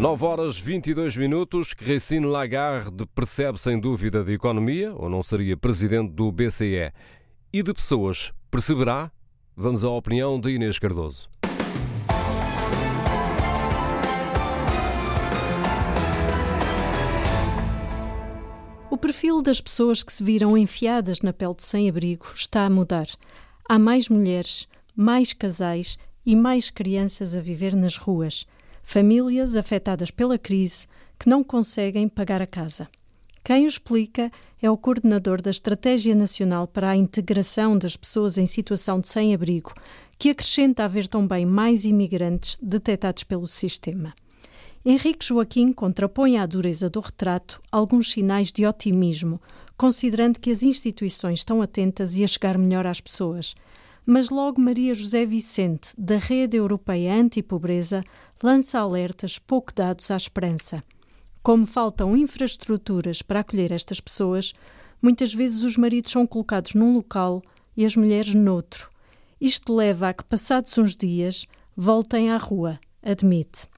9 horas 22 minutos. Christine Lagarde percebe sem dúvida de economia, ou não seria presidente do BCE? E de pessoas, perceberá? Vamos à opinião de Inês Cardoso. O perfil das pessoas que se viram enfiadas na pele de sem-abrigo está a mudar. Há mais mulheres, mais casais e mais crianças a viver nas ruas famílias afetadas pela crise que não conseguem pagar a casa. Quem o explica é o coordenador da Estratégia Nacional para a Integração das Pessoas em Situação de Sem-Abrigo, que acrescenta haver também mais imigrantes detectados pelo sistema. Henrique Joaquim contrapõe à dureza do retrato alguns sinais de otimismo, considerando que as instituições estão atentas e a chegar melhor às pessoas. Mas logo Maria José Vicente, da Rede Europeia Anti-Pobreza, lança alertas pouco dados à esperança. Como faltam infraestruturas para acolher estas pessoas, muitas vezes os maridos são colocados num local e as mulheres noutro. Isto leva a que, passados uns dias, voltem à rua, admite.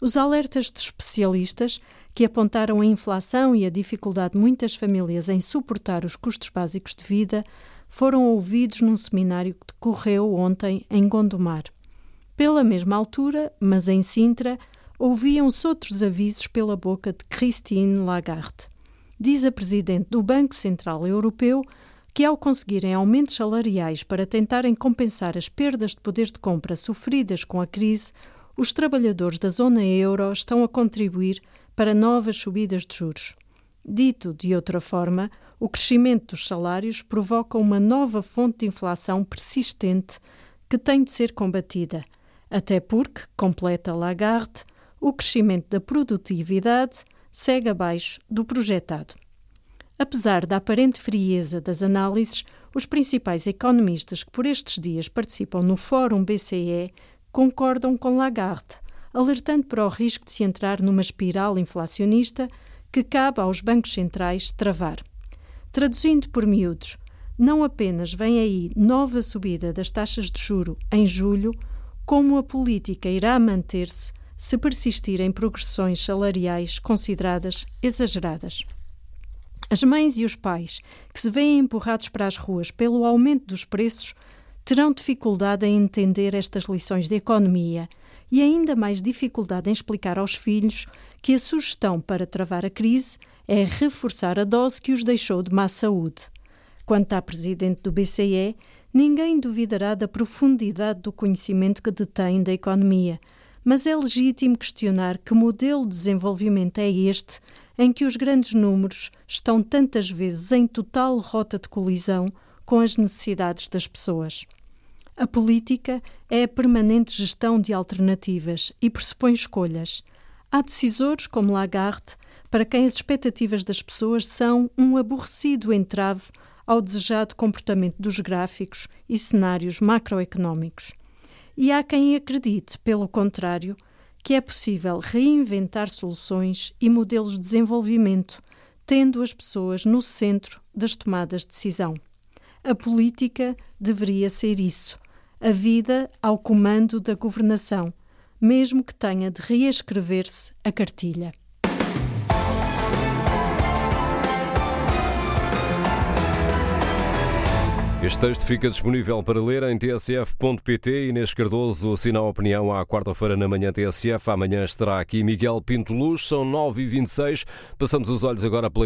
Os alertas de especialistas, que apontaram a inflação e a dificuldade de muitas famílias em suportar os custos básicos de vida, foram ouvidos num seminário que decorreu ontem em Gondomar. Pela mesma altura, mas em Sintra, ouviam-se outros avisos pela boca de Christine Lagarde. Diz a presidente do Banco Central Europeu que, ao conseguirem aumentos salariais para tentarem compensar as perdas de poder de compra sofridas com a crise, os trabalhadores da zona euro estão a contribuir para novas subidas de juros. Dito de outra forma, o crescimento dos salários provoca uma nova fonte de inflação persistente que tem de ser combatida até porque, completa Lagarde, o crescimento da produtividade segue abaixo do projetado. Apesar da aparente frieza das análises, os principais economistas que por estes dias participam no Fórum BCE concordam com Lagarde, alertando para o risco de se entrar numa espiral inflacionista que cabe aos bancos centrais travar. Traduzindo por miúdos, não apenas vem aí nova subida das taxas de juro em julho, como a política irá manter-se se persistirem progressões salariais consideradas exageradas. As mães e os pais, que se veem empurrados para as ruas pelo aumento dos preços, terão dificuldade em entender estas lições de economia e ainda mais dificuldade em explicar aos filhos que a sugestão para travar a crise é reforçar a dose que os deixou de má saúde. Quanto à presidente do BCE, ninguém duvidará da profundidade do conhecimento que detém da economia, mas é legítimo questionar que modelo de desenvolvimento é este em que os grandes números estão tantas vezes em total rota de colisão com as necessidades das pessoas. A política é a permanente gestão de alternativas e pressupõe escolhas. Há decisores como Lagarde, para quem as expectativas das pessoas são um aborrecido entrave ao desejado comportamento dos gráficos e cenários macroeconómicos. E há quem acredite, pelo contrário, que é possível reinventar soluções e modelos de desenvolvimento, tendo as pessoas no centro das tomadas de decisão. A política deveria ser isso, a vida ao comando da governação, mesmo que tenha de reescrever-se a cartilha. Este texto fica disponível para ler em tsf.pt. Inês Cardoso assina a opinião à quarta-feira na manhã TSF. Amanhã estará aqui Miguel Pinto Luz. São 9h26. Passamos os olhos agora pela